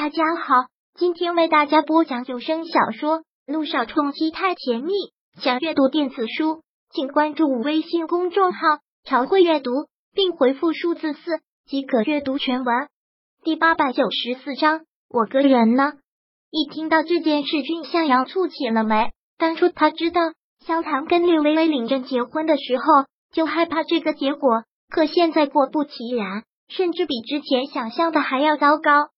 大家好，今天为大家播讲有声小说《路上冲击太甜蜜》。想阅读电子书，请关注微信公众号“朝会阅读”，并回复数字四即可阅读全文。第八百九十四章，我个人呢？一听到这件事，君向阳蹙起了眉。当初他知道萧唐跟柳微微领证结婚的时候，就害怕这个结果，可现在果不其然，甚至比之前想象的还要糟糕。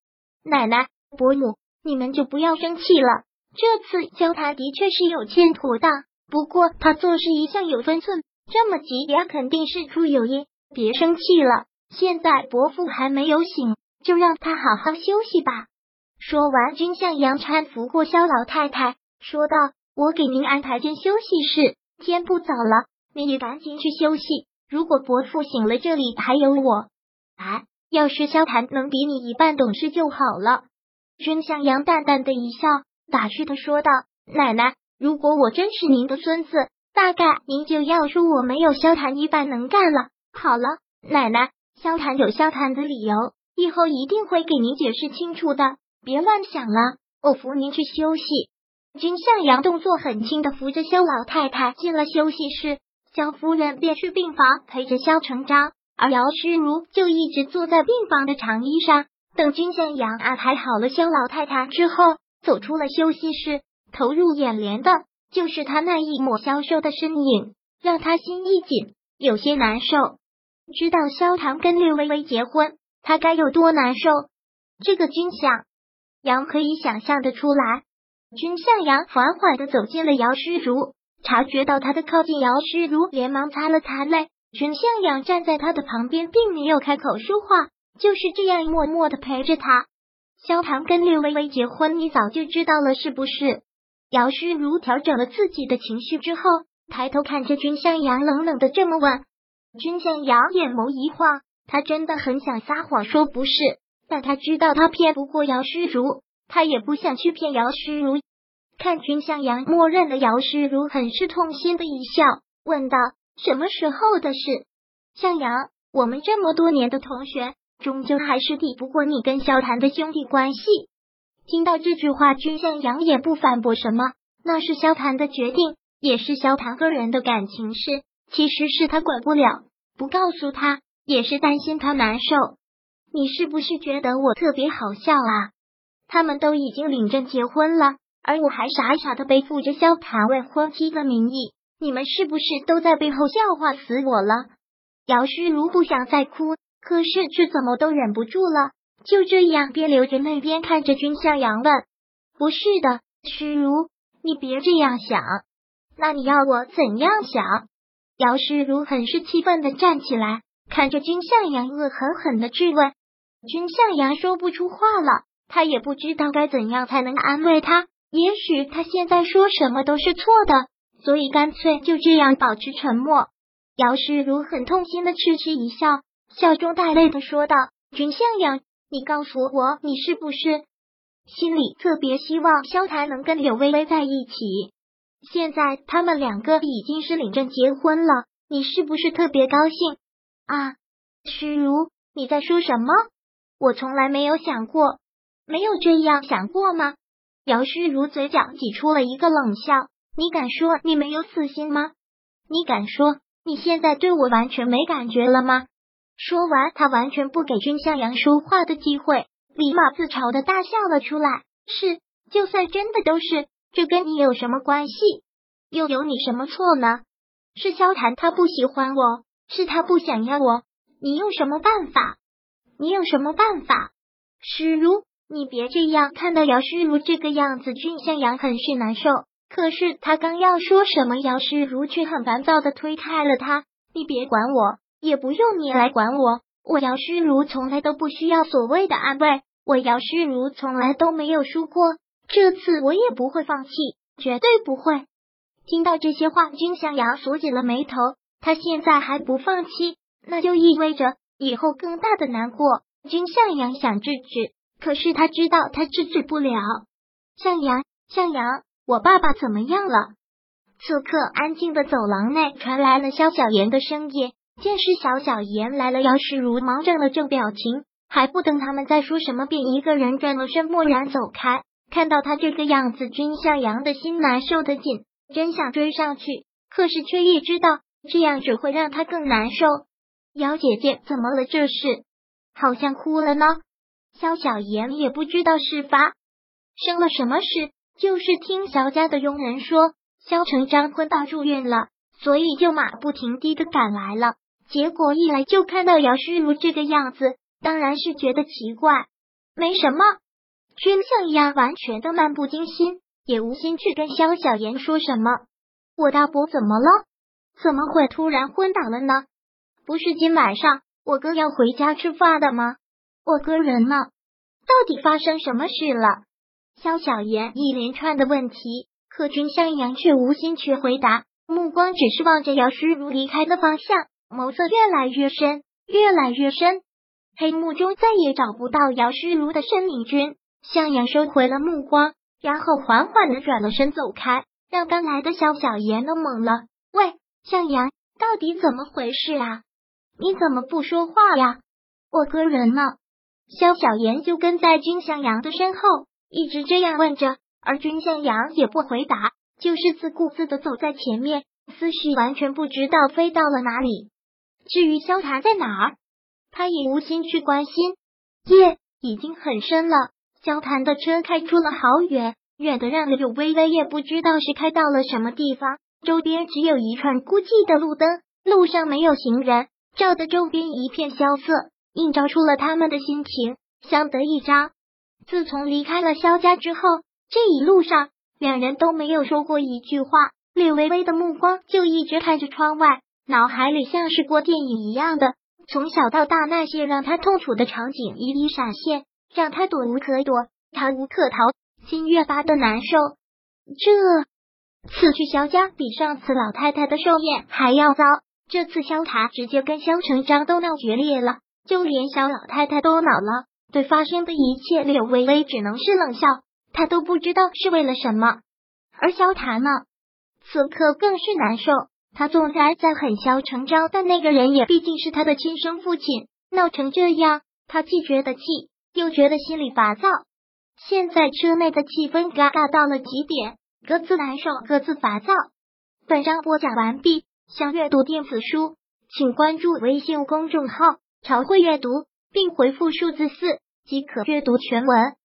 奶奶、伯母，你们就不要生气了。这次萧谈的确是有欠妥当，不过他做事一向有分寸，这么急也肯定事出有因，别生气了。现在伯父还没有醒，就让他好好休息吧。说完，君向阳搀扶过萧老太太，说道：“我给您安排间休息室，天不早了，你也赶紧去休息。如果伯父醒了，这里还有我。”哎。要是萧谈能比你一半懂事就好了。君向阳淡淡的一笑，打趣的说道：“奶奶，如果我真是您的孙子，大概您就要说我没有萧谈一半能干了。”好了，奶奶，萧谈有萧谈的理由，以后一定会给您解释清楚的，别乱想了。我扶您去休息。君向阳动作很轻的扶着萧老太太进了休息室，萧夫人便去病房陪着萧成章。而姚诗如就一直坐在病房的长椅上，等君向阳安排好了肖老太太之后，走出了休息室，投入眼帘的就是他那一抹消瘦的身影，让他心一紧，有些难受。知道萧唐跟略微微结婚，他该有多难受？这个君向阳可以想象的出来。君向阳缓缓的走进了姚诗如，察觉到他的靠近，姚诗如连忙擦了擦泪。君向阳站在他的旁边，并没有开口说话，就是这样默默的陪着他。萧唐跟略微微结婚，你早就知道了是不是？姚诗如调整了自己的情绪之后，抬头看着君向阳，冷冷的这么问。君向阳眼眸一晃，他真的很想撒谎说不是，但他知道他骗不过姚诗如，他也不想去骗姚诗如。看君向阳默认了姚诗如，很是痛心的一笑，问道。什么时候的事？向阳，我们这么多年的同学，终究还是抵不过你跟萧谈的兄弟关系。听到这句话，君向阳也不反驳什么，那是萧谈的决定，也是萧谈个人的感情事，其实是他管不了，不告诉他也是担心他难受。你是不是觉得我特别好笑啊？他们都已经领证结婚了，而我还傻傻的背负着萧谈未婚妻的名义。你们是不是都在背后笑话死我了？姚诗如不想再哭，可是却怎么都忍不住了，就这样边流着泪边看着君向阳问：“不是的，诗如，你别这样想。那你要我怎样想？”姚诗如很是气愤的站起来，看着君向阳，恶狠狠的质问。君向阳说不出话了，他也不知道该怎样才能安慰他。也许他现在说什么都是错的。所以干脆就这样保持沉默。姚诗如很痛心的痴痴一笑，笑中带泪的说道：“君向阳，你告诉我，你是不是心里特别希望萧谈能跟柳微微在一起？现在他们两个已经是领证结婚了，你是不是特别高兴啊？”诗如，你在说什么？我从来没有想过，没有这样想过吗？姚诗如嘴角挤出了一个冷笑。你敢说你没有死心吗？你敢说你现在对我完全没感觉了吗？说完，他完全不给君向阳说话的机会，立马自嘲的大笑了出来。是，就算真的都是，这跟你有什么关系？又有你什么错呢？是萧谈他不喜欢我，是他不想要我，你有什么办法？你有什么办法？诗如，你别这样，看到姚诗如这个样子，君向阳很是难受。可是他刚要说什么，姚诗如却很烦躁的推开了他。你别管我，也不用你来管我。我姚诗如从来都不需要所谓的安慰，我姚诗如从来都没有输过，这次我也不会放弃，绝对不会。听到这些话，君向阳锁紧了眉头。他现在还不放弃，那就意味着以后更大的难过。君向阳想制止，可是他知道他制止不了。向阳，向阳。我爸爸怎么样了？此刻，安静的走廊内传来了萧小妍的声音。见是小小妍来了，姚世如忙正了正表情，还不等他们再说什么，便一个人转了身，默然走开。看到他这个样子，君向阳的心难受的紧，真想追上去，可是却也知道这样只会让他更难受。姚姐姐，怎么了？这是好像哭了呢。萧小妍也不知道事发生了什么事，就是听萧家的佣人说，萧成章昏倒住院了，所以就马不停蹄的赶来了。结果一来就看到姚诗如这个样子。当然是觉得奇怪，没什么。君向阳完全的漫不经心，也无心去跟萧小言说什么。我大伯怎么了？怎么会突然昏倒了呢？不是今晚上我哥要回家吃饭的吗？我哥人呢？到底发生什么事了？萧小言一连串的问题，可君向阳却无心去回答，目光只是望着姚诗如离开的方向，眸色越来越深，越来越深。黑幕中再也找不到姚诗如的身影。君向阳收回了目光，然后缓缓的转了身走开，让刚来的萧小言都懵了。喂，向阳，到底怎么回事啊？你怎么不说话呀？我哥人呢？萧小言就跟在君向阳的身后，一直这样问着，而君向阳也不回答，就是自顾自的走在前面，思绪完全不知道飞到了哪里。至于萧谈在哪儿？他也无心去关心，夜已经很深了。萧谭的车开出了好远，远的让柳微微也不知道是开到了什么地方。周边只有一串孤寂的路灯，路上没有行人，照的周边一片萧瑟，映照出了他们的心情相得益彰。自从离开了萧家之后，这一路上两人都没有说过一句话。柳微微的目光就一直看着窗外，脑海里像是过电影一样的。从小到大，那些让他痛楚的场景一一闪现，让他躲无可躲，逃无可逃，心越发的难受。这次去萧家比上次老太太的寿宴还要糟，这次萧塔直接跟萧成章都闹决裂了，就连萧老太太都恼了。对发生的一切，柳微微只能是冷笑，他都不知道是为了什么。而萧塔呢，此刻更是难受。他纵然在很嚣成招，但那个人也毕竟是他的亲生父亲，闹成这样，他既觉得气，又觉得心里烦躁。现在车内的气氛尴尬到了极点，各自难受，各自烦躁。本章播讲完毕，想阅读电子书，请关注微信公众号“朝会阅读”，并回复数字四即可阅读全文。